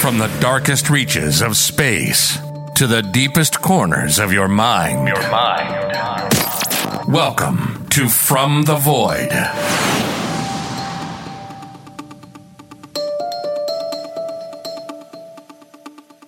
From the darkest reaches of space to the deepest corners of your mind. Your mind. Welcome to From the Void.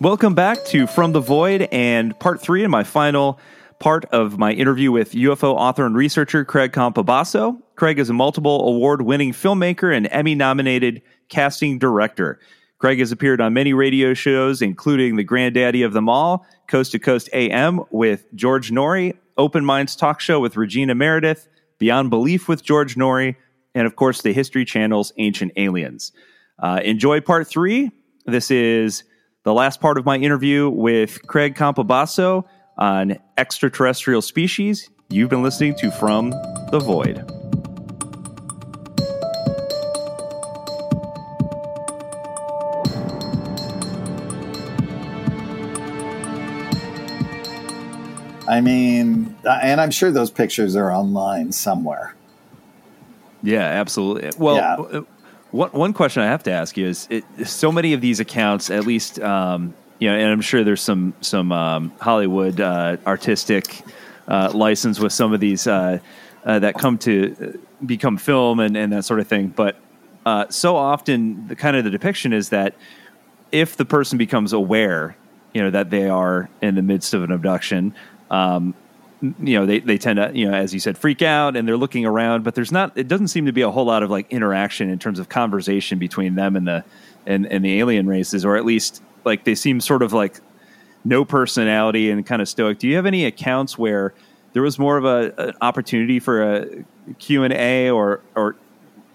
Welcome back to From the Void and part three and my final part of my interview with UFO author and researcher Craig Campobasso. Craig is a multiple award winning filmmaker and Emmy nominated casting director. Craig has appeared on many radio shows, including the granddaddy of them all, Coast to Coast AM with George Noory, Open Minds Talk Show with Regina Meredith, Beyond Belief with George Noory, and of course the History Channel's Ancient Aliens. Uh, enjoy part three. This is the last part of my interview with Craig Campobasso on extraterrestrial species. You've been listening to From the Void. I mean, and I'm sure those pictures are online somewhere. Yeah, absolutely. Well, Yeah. uh, one one question I have to ask you is: it, so many of these accounts, at least, um, you know, and I'm sure there's some some um, Hollywood uh, artistic uh, license with some of these uh, uh, that come to uh, become film and, and that sort of thing. But uh, so often, the kind of the depiction is that if the person becomes aware, you know, that they are in the midst of an abduction, um, you know, they, they tend to, you know, as you said, freak out and they're looking around, but there's not, it doesn't seem to be a whole lot of like interaction in terms of conversation between them and the, and, and the alien races, or at least like they seem sort of like no personality and kind of stoic. Do you have any accounts where there was more of a, an opportunity for a Q and A or, or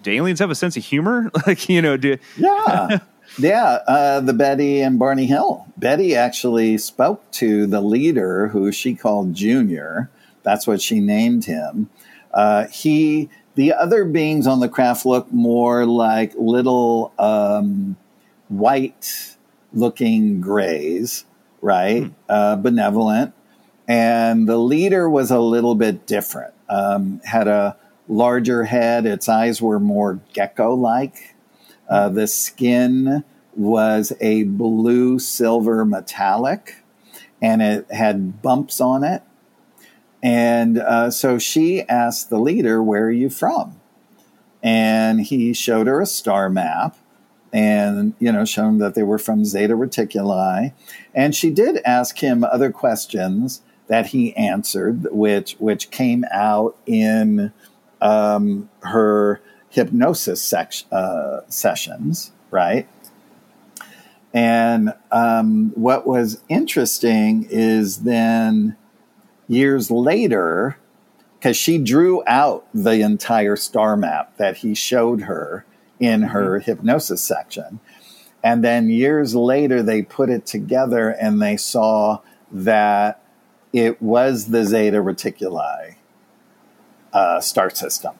do aliens have a sense of humor? like, you know, do, Yeah. Yeah. Uh, the Betty and Barney Hill. Betty actually spoke to the leader who she called Junior. That's what she named him. Uh, he, the other beings on the craft look more like little um, white looking grays, right? Uh, benevolent. And the leader was a little bit different, um, had a larger head. Its eyes were more gecko like. Uh, the skin was a blue silver metallic and it had bumps on it. And uh, so she asked the leader, Where are you from? And he showed her a star map and, you know, showing that they were from Zeta Reticuli. And she did ask him other questions that he answered, which, which came out in um, her hypnosis sec- uh, sessions, right? And um, what was interesting is then years later, because she drew out the entire star map that he showed her in her hypnosis section. And then years later, they put it together and they saw that it was the Zeta Reticuli uh, star system.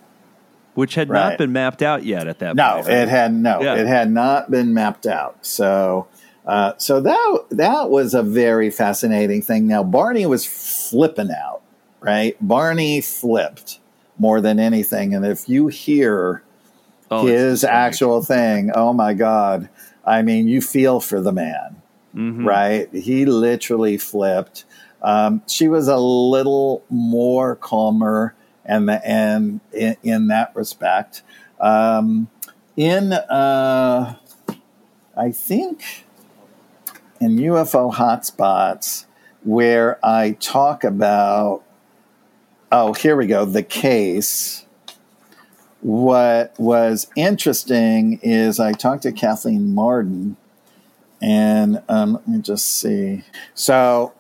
Which had Right. not been mapped out yet at that No, point. it had no, Yeah. it had not been mapped out. So, uh, so that that was a very fascinating thing. Now Barney was flipping out, right? Barney flipped more than anything, and if you hear Oh, his actual thing, oh my god! I mean, you feel for the man, Mhm. right? He literally flipped. Um, she was a little more calmer, and the, and in, in that respect, um, in uh, I think in UFO hotspots where I talk about. Oh, here we go. The case. What was interesting is I talked to Kathleen Marden, and um, let me just see. So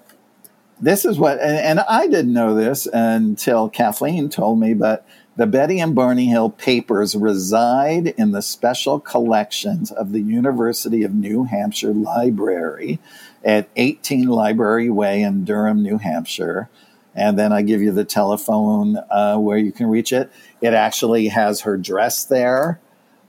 this is what, and, and I didn't know this until Kathleen told me, but the Betty and Barney Hill papers reside in the special collections of the University of New Hampshire Library at 18 Library Way in Durham, New Hampshire. And then I give you the telephone uh, where you can reach it. It actually has her dress there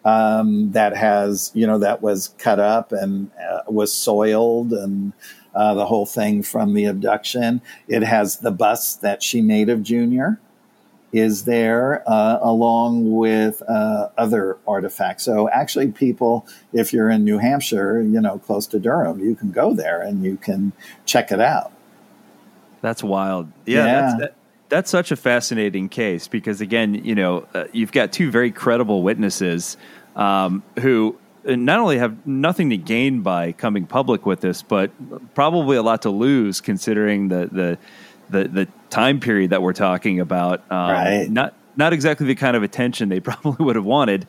um, that has, you know, that was cut up and uh, was soiled and uh, the whole thing from the abduction. It has the bust that she made of Junior is there uh, along with uh, other artifacts. So actually, people, if you're in New Hampshire, you know, close to Durham, you can go there and you can check it out. That's wild. Yeah, Yeah. That's, that, that's such a fascinating case because again, you know, uh, you've got two very credible witnesses um, who not only have nothing to gain by coming public with this, but probably a lot to lose considering the the the, the time period that we're talking about. Um, Right. Not not exactly the kind of attention they probably would have wanted.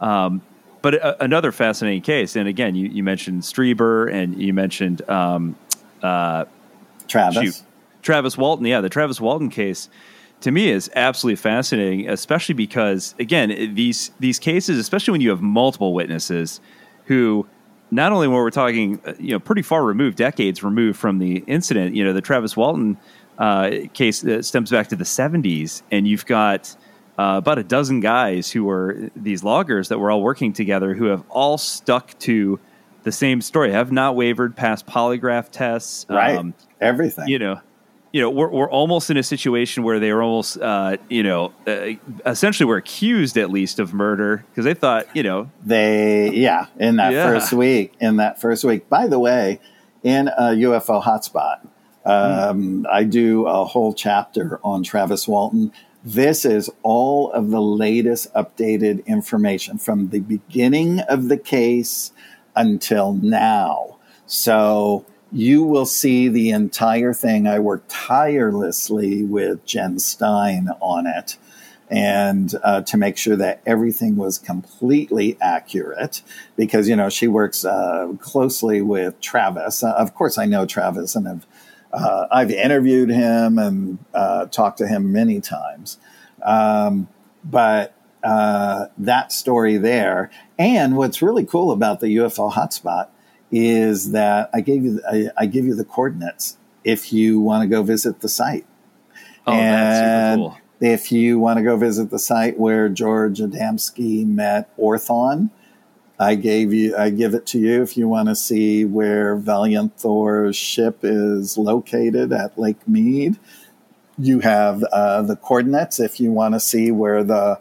Um, but a, another fascinating case, and again, you, you mentioned Strieber and you mentioned um, uh, Travis. shoot, Travis Walton. Yeah, the Travis Walton case to me is absolutely fascinating, especially because again these these cases, especially when you have multiple witnesses who not only when we're talking uh, you know pretty far removed, decades removed from the incident. You know, the Travis Walton uh, case uh, stems back to the '70s, and you've got. Uh, about a dozen guys who were these loggers that were all working together who have all stuck to the same story, have not wavered past polygraph tests. Right. Um, Everything. you know, you know, we're, we're almost in a situation where they were almost, uh, you know, uh, essentially were accused at least of murder because they thought, you know, They, yeah, in that Yeah. first week, in that first week. By the way, in a UFO hotspot, um, I do a whole chapter on Travis Walton. This is all of the latest updated information from the beginning of the case until now. So you will see the entire thing. I worked tirelessly with Jen Stein on it and uh, to make sure that everything was completely accurate because you know she works uh, closely with Travis. Uh, of course, I know Travis and have uh, I've interviewed him and uh, talked to him many times. Um, but uh, that story there, and what's really cool about the UFO hotspot is that I gave you I, I give you the coordinates if you want to go visit the site. oh, that's super And cool. If you want to go visit the site where George Adamski met Orthon, I gave you I give it to you if you want to see where Valiant Thor's ship is located at Lake Mead. You have uh, the coordinates if you want to see where the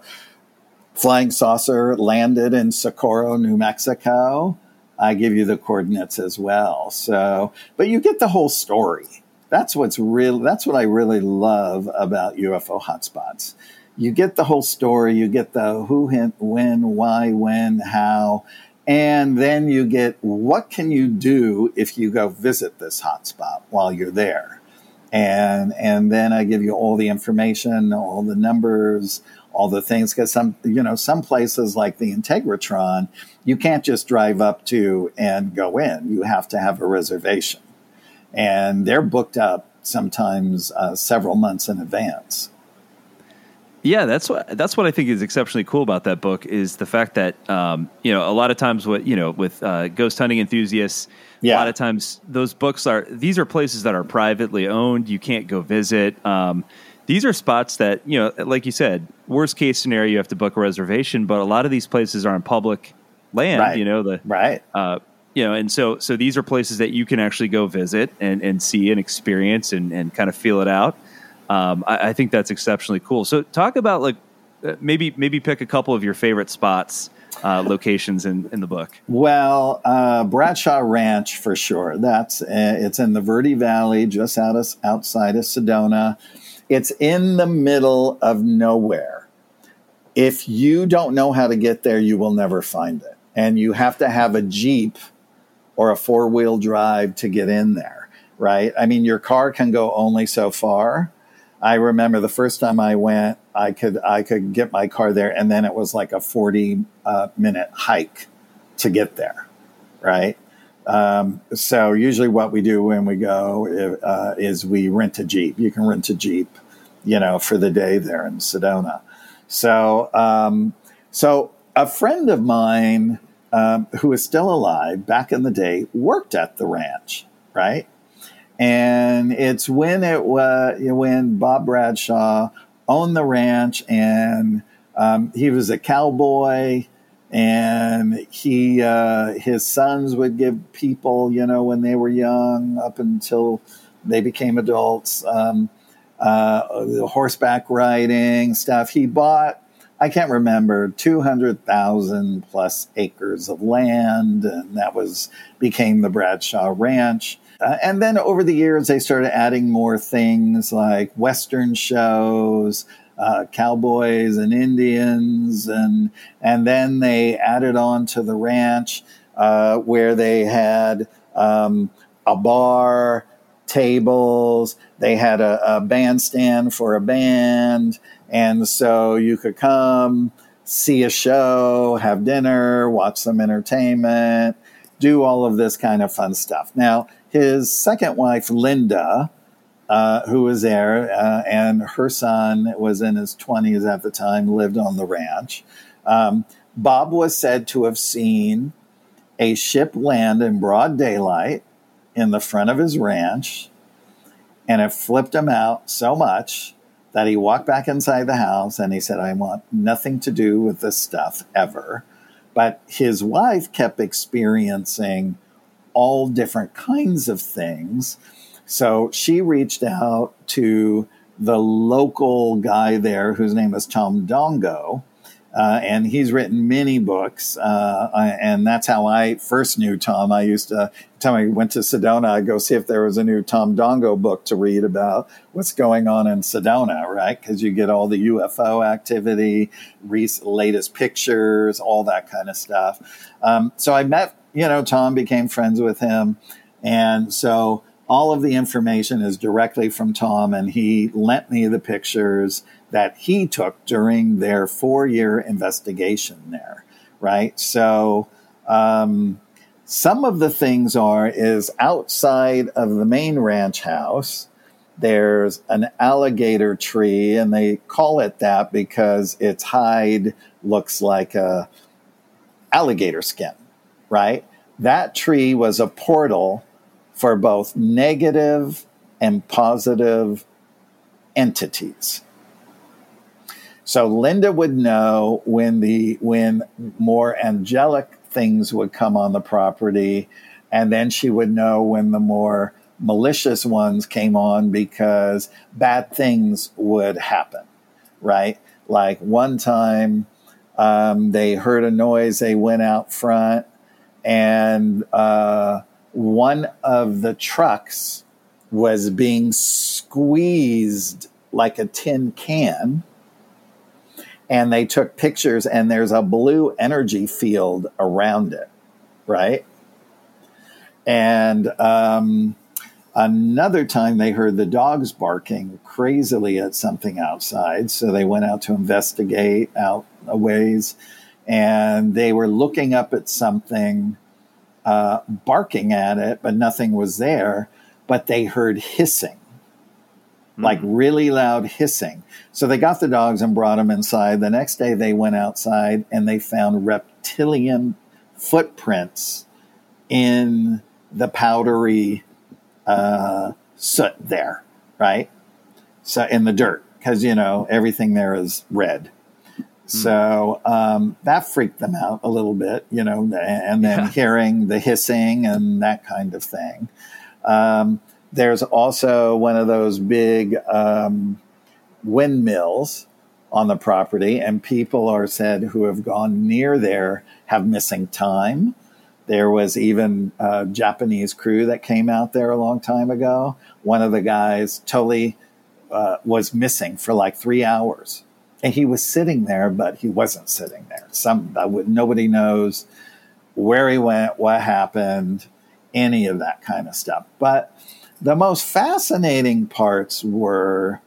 flying saucer landed in Socorro, New Mexico. I give you the coordinates as well. So, but you get the whole story. That's what's real. That's what I really love about UFO hotspots. You get the whole story. You get the who, when, why, when, how, and then you get what can you do if you go visit this hotspot while you're there, and and then I give you all the information, all the numbers, all the things. Because some you know some places like the Integratron, you can't just drive up to and go in. You have to have a reservation and they're booked up sometimes uh, several months in advance. Yeah, that's what that's what I think is exceptionally cool about that book is the fact that um, you know a lot of times what you know with uh, ghost hunting enthusiasts, a lot of times those books are these are places that are privately owned. You can't go visit. Um, these are spots that you know, like you said, worst case scenario, you have to book a reservation. But a lot of these places are on public land. Right. You know the Right. uh, you know, and so so these are places that you can actually go visit and, and see and experience and, and kind of feel it out. Um, I, I think that's exceptionally cool. So talk about like uh, maybe maybe pick a couple of your favorite spots, uh, locations in, in the book. Well, uh, Bradshaw Ranch for sure. That's uh, it's in the Verde Valley, just out of, outside of Sedona. It's in the middle of nowhere. If you don't know how to get there, you will never find it, and you have to have a jeep or a four wheel drive to get in there. Right? I mean, your car can go only so far. I remember the first time I went, I could I could get my car there, and then it was like a forty uh, minute hike to get there, right? Um, so usually, what we do when we go uh, is we rent a jeep. You can rent a jeep, you know, for the day there in Sedona. So, um, so a friend of mine um, who is still alive back in the day worked at the ranch, right? And it's when it was when Bob Bradshaw owned the ranch, and um, he was a cowboy, and he uh, his sons would give people, you know, when they were young, up until they became adults, um, uh, the horseback riding stuff. He bought, I can't remember, 200,000 plus acres of land, and that was became the Bradshaw Ranch. Uh, and then over the years, they started adding more things like Western shows, uh, cowboys and Indians, and and then they added on to the ranch uh, where they had um, a bar, tables. They had a, a bandstand for a band, and so you could come see a show, have dinner, watch some entertainment, do all of this kind of fun stuff. Now, his second wife, Linda, uh, who was there, uh, and her son was in his 20s at the time, lived on the ranch. Um, Bob was said to have seen a ship land in broad daylight in the front of his ranch, and it flipped him out so much that he walked back inside the house and he said, I want nothing to do with this stuff ever. But his wife kept experiencing all different kinds of things. So she reached out to the local guy there whose name is Tom Dongo. Uh, and he's written many books, uh, and that's how I first knew Tom. I used to, time I went to Sedona, I'd go see if there was a new Tom Dongo book to read about what's going on in Sedona, right? Because you get all the UFO activity, recent, latest pictures, all that kind of stuff. Um, so I met you know, Tom became friends with him. And so all of the information is directly from Tom, and he lent me the pictures that he took during their four year investigation there, right? So, um, some of the things are is outside of the main ranch house there's an alligator tree and they call it that because its hide looks like a alligator skin right? That tree was a portal for both negative and positive entities. So Linda would know when the when more angelic things would come on the property, and then she would know when the more malicious ones came on because bad things would happen, right? Like one time, um, they heard a noise, they went out front, and uh, one of the trucks was being squeezed like a tin can. And they took pictures and there's a blue energy field around it right? And um, another time they heard the dogs barking crazily at something outside so they went out to investigate out a ways and they were looking up at something, uh, barking at it, but nothing was there. But they heard hissing, mm. like really loud hissing. So they got the dogs and brought them inside. The next day they went outside and they found reptilian footprints in the powdery uh, soot there, right? So in the dirt, because you know everything there is red. Mm-hmm. So um, that freaked them out a little bit, you know, and then yeah. hearing the hissing and that kind of thing. Um, there's also one of those big um, windmills on the property, and people are said who have gone near there have missing time. There was even a Japanese crew that came out there a long time ago. One of the guys totally uh, was missing for like three hours and he was sitting there, but he wasn't sitting there. Some would, nobody knows where he went, what happened, any of that kind of stuff. But the most fascinating parts were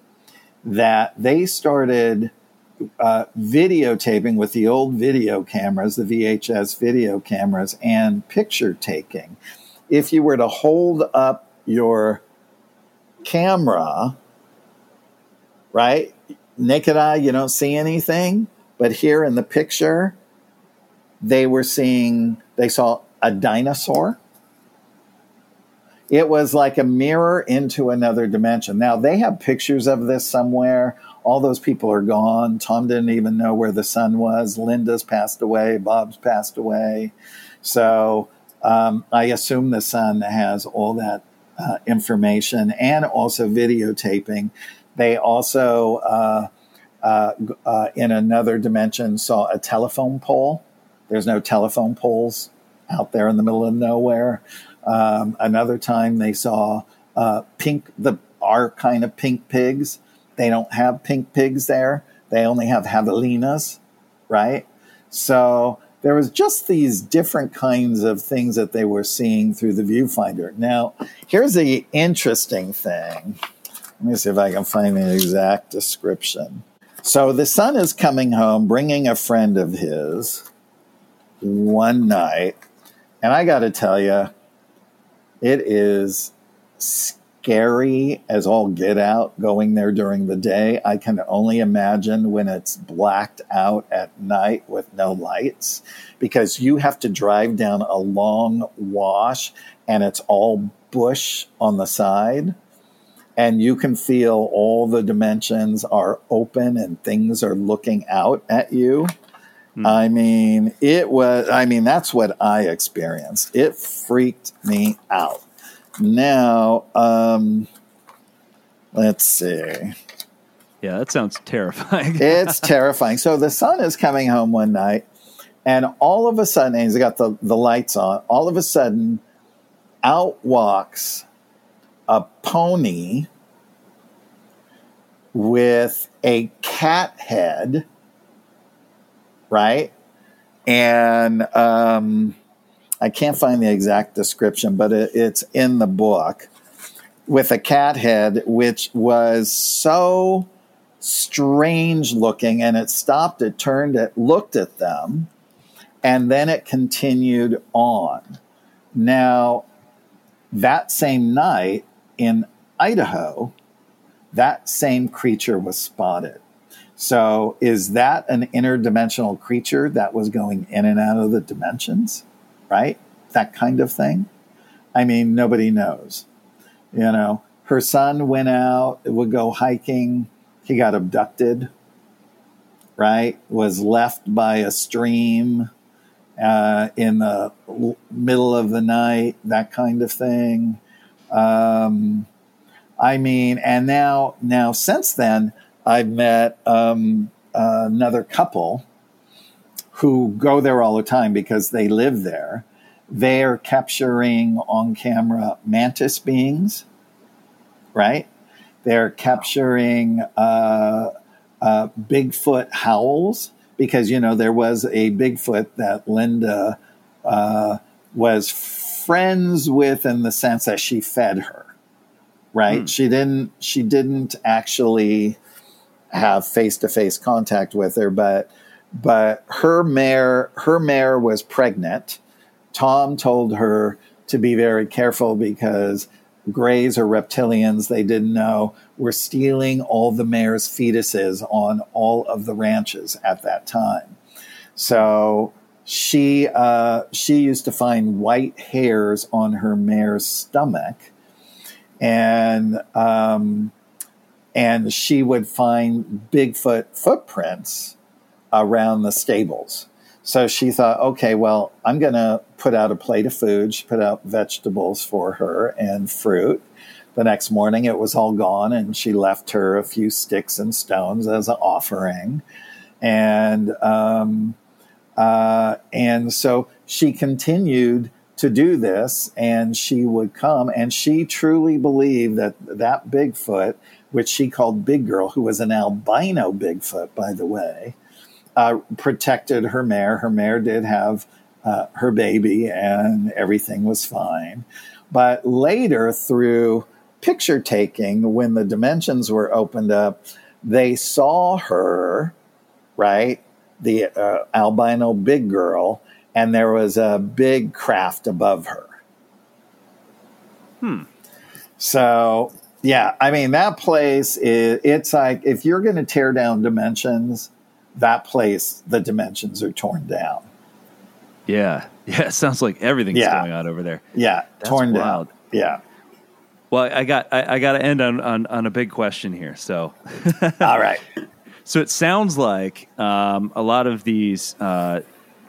that they started uh, videotaping with the old video cameras, the VHS video cameras, and picture taking. If you were to hold up your camera, right, naked eye, you don't see anything. But here in the picture, they were seeing, they saw a dinosaur. It was like a mirror into another dimension. Now, they have pictures of this somewhere. All those people are gone. Tom didn't even know where the son was. Linda's passed away. Bob's passed away. So um, I assume the son has all that uh, information and also videotaping They also, uh, uh, uh, in another dimension, saw a telephone pole. There's no telephone poles out there in the middle of nowhere. Um, another time they saw uh, pink, the our kind of pink pigs. They don't have pink pigs there. They only have javelinas, right? So there was just these different kinds of things that they were seeing through the viewfinder. Now, here's the interesting thing. Let me see if I can find the exact description. So the son is coming home, bringing a friend of his one night, and I got to tell you, it is scary as all get out going there during the day. I can only imagine when it's blacked out at night with no lights because you have to drive down a long wash and it's all bush on the side. And you can feel all the dimensions are open and things are looking out at you. Hmm. I mean, it was, I mean, that's what I experienced. It freaked me out. Now, um, let's see. Yeah, that sounds terrifying. it's terrifying. So the son is coming home one night, and all of a sudden, he's got the, the lights on. All of a sudden, out walks a pony with a cat head, right? And um, I can't find the exact description, but it, it's in the book with a cat head, which was so strange looking. And it stopped, it turned, it looked at them, and then it continued on. Now, that same night in Idaho, that same creature was spotted. So, is that an interdimensional creature that was going in and out of the dimensions? right? That kind of thing. I mean, nobody knows. You know, her son went out, would go hiking. He got abducted, right? Was left by a stream uh, in the middle of the night, that kind of thing. Um, I mean, and now, now since then, I've met um, another couple who go there all the time because they live there. They're capturing on camera mantis beings, right? They're capturing uh, uh, Bigfoot howls because, you know, there was a Bigfoot that Linda uh, was friends with in the sense that she fed her, right? Hmm. She didn't, she didn't actually have face to face contact with her, but but her mare her mare was pregnant. Tom told her to be very careful because grays or reptilians they didn't know were stealing all the mare's fetuses on all of the ranches at that time. So she uh, she used to find white hairs on her mare's stomach, and um, and she would find Bigfoot footprints around the stables. So she thought, okay, well, I'm going to put out a plate of food. She put out vegetables for her and fruit. The next morning, it was all gone, and she left her a few sticks and stones as an offering. And um, uh, and so she continued to do this, and she would come, and she truly believed that that Bigfoot, which she called Big Girl, who was an albino Bigfoot, by the way, uh, protected her mare. Her mare did have uh, her baby, and everything was fine. But later, through picture taking, when the dimensions were opened up, they saw her, right? The uh, albino big girl, and there was a big craft above her. Hmm. So, yeah, I mean, that place is, it's like if you're going to tear down dimensions, that place, the dimensions are torn down. Yeah. Yeah. It sounds like everything's yeah. going on over there. Yeah. That's torn wild. down. Yeah. Well, I got I, I got to end on, on, on a big question here. So, all right. So it sounds like um, a lot of these uh,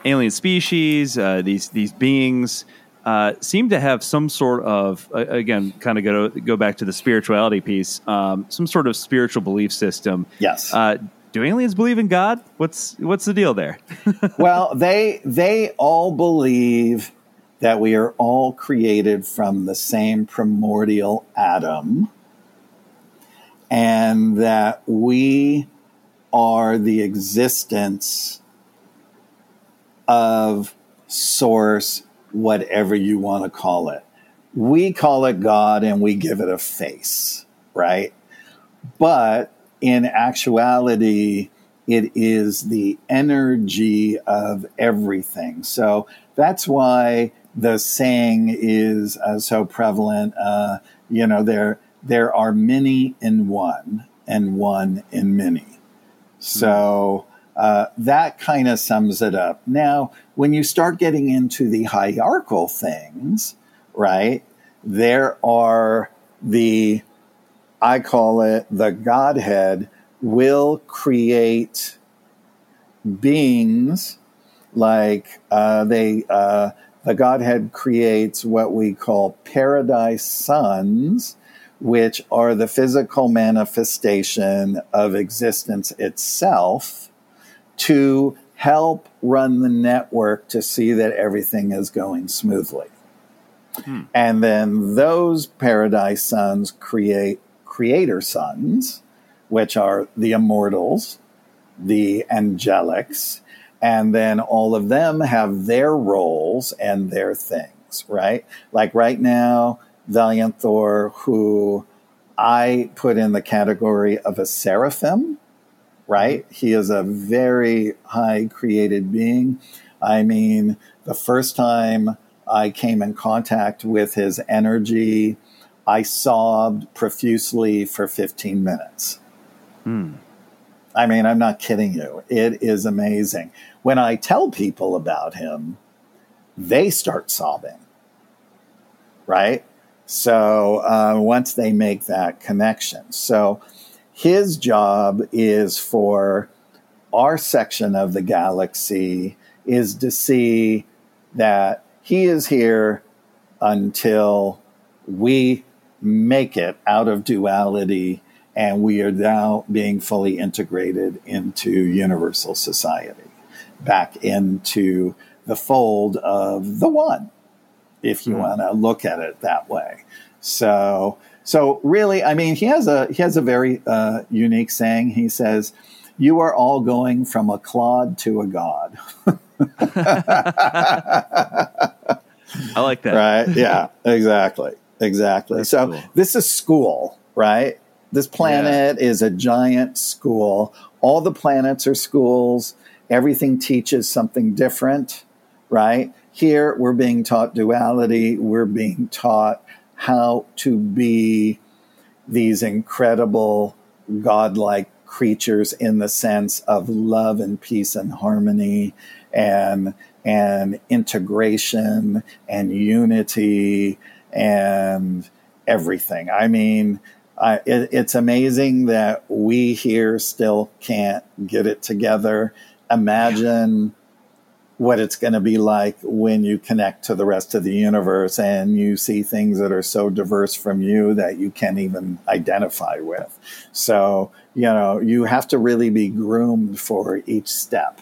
alien species, uh, these these beings, uh, seem to have some sort of uh, again, kind of go go back to the spirituality piece, um, some sort of spiritual belief system. Yes. Uh, do aliens believe in God? What's what's the deal there? well, they they all believe that we are all created from the same primordial atom and that we are the existence of source, whatever you want to call it. We call it God and we give it a face, right? But in actuality, it is the energy of everything. So that's why the saying is uh, so prevalent. Uh, you know, there there are many in one, and one in many. So uh, that kind of sums it up. Now, when you start getting into the hierarchical things, right? There are the I call it the Godhead will create beings like uh, they uh, the Godhead creates what we call paradise sons, which are the physical manifestation of existence itself to help run the network to see that everything is going smoothly. Hmm. And then those paradise sons create creator sons, which are the immortals, the angelics, and then all of them have their roles and their things, right? Like right now, Valiant Thor, who I put in the category of a seraphim, right? He is a very high created being. I mean, the first time I came in contact with his energy, I sobbed profusely for 15 minutes. Hmm. I mean, I'm not kidding you. It is amazing. When I tell people about him, they start sobbing, right? So uh, once they make that connection. So his job is for our section of the galaxy is to see that he is here until we make it out of duality and we are now being fully integrated into universal society, back into the fold of the one, if you mm. want to look at it that way. So, so really, I mean, he has a he has a very uh, unique saying. He says, "You are all going from a clod to a god." I like that. Right? Yeah. Exactly. Exactly. That's so cool. this is school, right? This planet yeah. is a giant school. All the planets are schools. Everything teaches something different, right? Here, we're being taught duality. We're being taught how to be these incredible godlike creatures in the sense of love and peace and harmony and and integration and unity and everything. I mean, it, it's amazing that we here still can't get it together. Imagine. What it's going to be like when you connect to the rest of the universe and you see things that are so diverse from you that you can't even identify with. So, you know, you have to really be groomed for each step.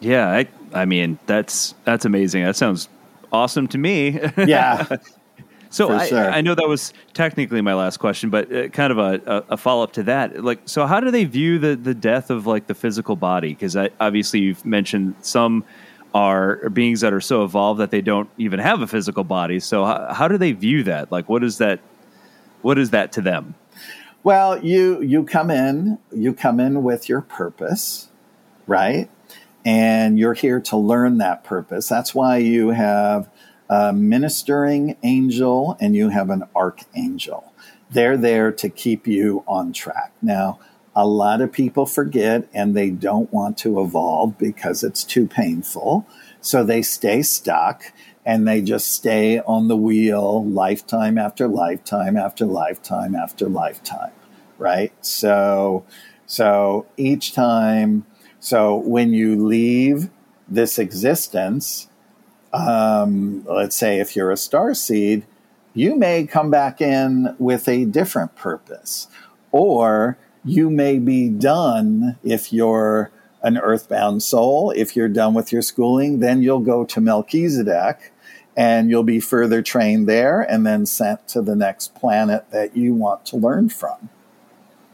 Yeah, I, I mean, that's that's amazing. That sounds awesome to me. Yeah. So I, sure. I, know that was technically my last question, but uh, kind of a, a, follow up to that. Like, so how do they view the, the death of like the physical body? Because obviously you've mentioned some are beings that are so evolved that they don't even have a physical body. So how, how do they view that? Like, what is that? What is that to them? Well, you you come in you come in with your purpose, right? And you're here to learn that purpose. That's why you have a ministering angel and you have an archangel. They're there to keep you on track. Now, a lot of people forget and they don't want to evolve because it's too painful. So they stay stuck and they just stay on the wheel lifetime after lifetime after lifetime after lifetime. Right. So, so each time, so when you leave this existence, um, let's say if you're a star seed, you may come back in with a different purpose. Or you may be done if you're an earthbound soul. If you're done with your schooling, then you'll go to Melchizedek and you'll be further trained there and then sent to the next planet that you want to learn from.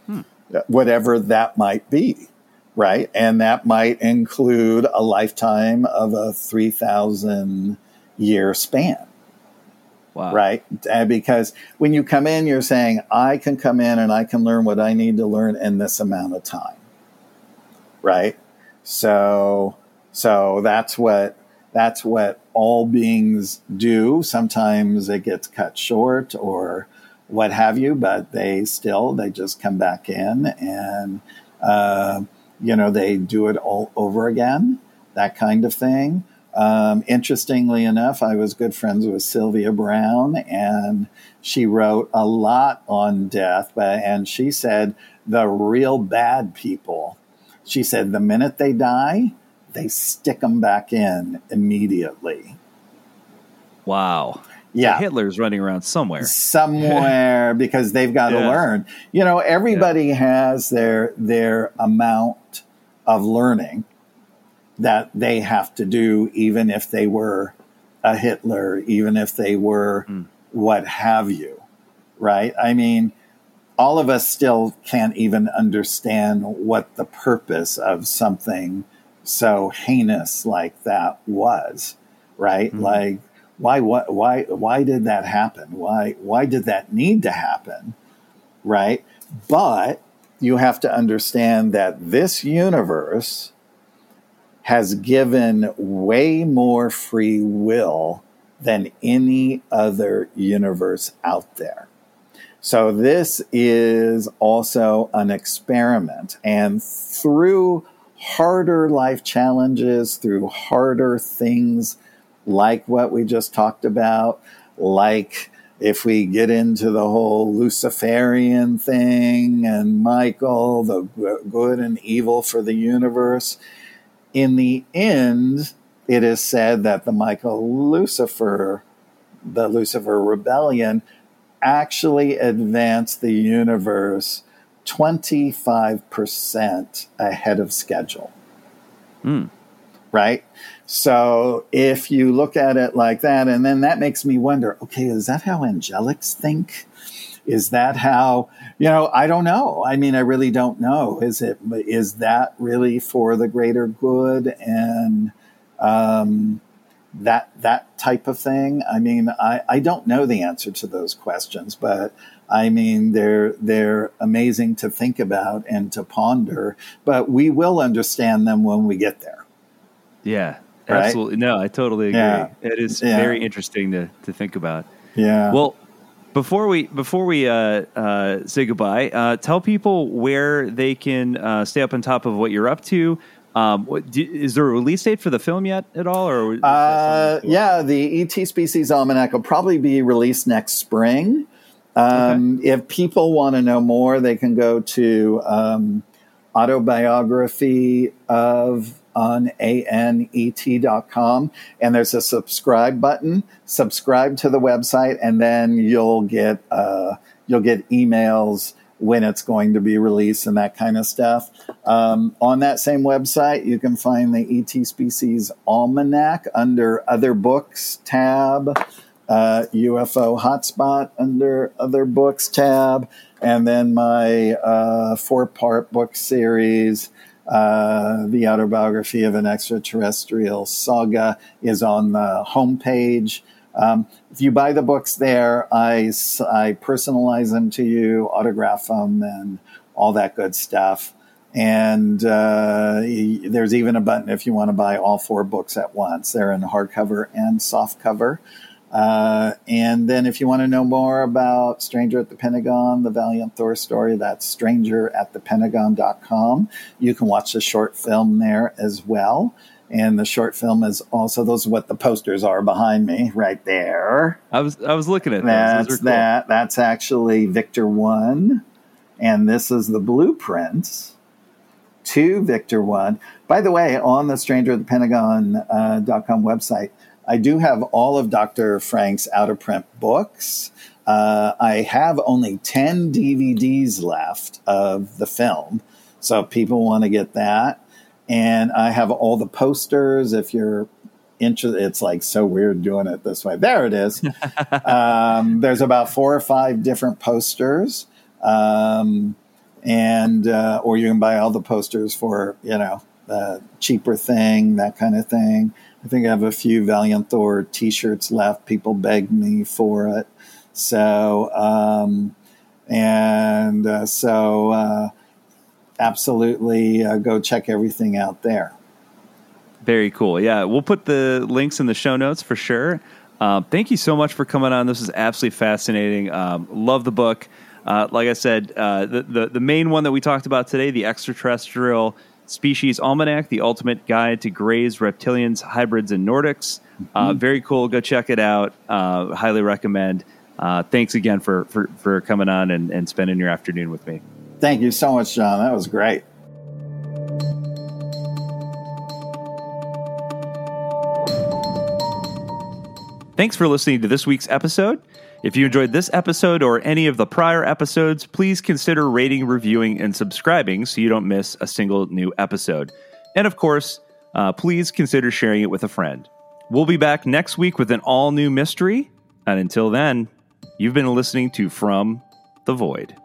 Hmm. Whatever that might be, right? And that might include a lifetime of a 3,000 year span. Wow. Right. because when you come in, you're saying, I can come in and I can learn what I need to learn in this amount of time. Right. So, so that's what, that's what all beings do. Sometimes it gets cut short or what have you, but they still, they just come back in and, uh, you know, they do it all over again, that kind of thing. Um, interestingly enough, I was good friends with Sylvia Browne, and she wrote a lot on death. But and she said the real bad people. She said the minute they die, they stick them back in immediately. Wow. Yeah. So Hitler's running around somewhere. Somewhere because they've got yeah. to learn. You know, everybody yeah. has their their amount of learning that they have to do, even if they were a Hitler, even if they were mm. what have you, right? I mean, all of us still can't even understand what the purpose of something so heinous like that was, right? Mm. Like, why, what, why, why did that happen? Why, why did that need to happen? Right? But you have to understand that this universe has given way more free will than any other universe out there. So this is also an experiment. And through harder life challenges, through harder things like what we just talked about, like if we get into the whole Luciferian thing and Michael, the good and evil for the universe, in the end, it is said that the Michael Lucifer, the Lucifer rebellion, actually advanced the universe 25% ahead of schedule. Mm. Right? So if you look at it like that, and then that makes me wonder okay, is that how angelics think? Is that how, you know, I don't know. I mean, I really don't know. Is it, is that really for the greater good and, um, that, that type of thing? I mean, I, I don't know the answer to those questions, but I mean, they're, they're amazing to think about and to ponder, but we will understand them when we get there. Yeah, right? absolutely. No, I totally agree. Yeah. It is yeah. very interesting to, to think about. Yeah. Well, before we before we uh, uh, say goodbye, uh, tell people where they can uh, stay up on top of what you're up to. Um, what, do, is there a release date for the film yet at all? Or uh, yeah, the ET Species Almanac will probably be released next spring. Um, okay. If people want to know more, they can go to um, autobiography of on anet.com and there's a subscribe button. Subscribe to the website and then you'll get uh, you'll get emails when it's going to be released and that kind of stuff. Um, on that same website you can find the et species almanac under other books tab uh, ufo hotspot under other books tab and then my uh, four part book series uh, the autobiography of an extraterrestrial saga is on the homepage. Um, if you buy the books there, I, I personalize them to you, autograph them, and all that good stuff. And uh, there's even a button if you want to buy all four books at once. They're in hardcover and softcover. Uh, and then if you want to know more about Stranger at the Pentagon, the Valiant Thor story, that's strangeratthepentagon.com. You can watch the short film there as well. And the short film is also those are what the posters are behind me right there. I was I was looking at that's those. Cool. that. That's actually Victor One, and this is the blueprints to Victor One. By the way, on the Stranger at the Pentagon.com uh, website, I do have all of Dr. Frank's out of print books. Uh, I have only 10 DVDs left of the film. So if people want to get that. And I have all the posters. If you're interested, it's like so weird doing it this way. There it is. um, there's about four or five different posters. Um, and, uh, or you can buy all the posters for, you know, a cheaper thing, that kind of thing. I think I have a few Valiant Thor t shirts left. People begged me for it. So, um, and uh, so uh, absolutely uh, go check everything out there. Very cool. Yeah, we'll put the links in the show notes for sure. Um, thank you so much for coming on. This is absolutely fascinating. Um, love the book. Uh, like I said, uh, the, the, the main one that we talked about today, the extraterrestrial species almanac, the ultimate guide to greys, reptilians, hybrids, and Nordics. Uh, mm-hmm. very cool. Go check it out. highly recommend. Uh, thanks again for, for, for coming on and, and spending your afternoon with me. Thank you so much, John. That was great. Thanks for listening to this week's episode. If you enjoyed this episode or any of the prior episodes, please consider rating, reviewing, and subscribing so you don't miss a single new episode. And of course, uh, please consider sharing it with a friend. We'll be back next week with an all new mystery. And until then, You've been listening to From the Void.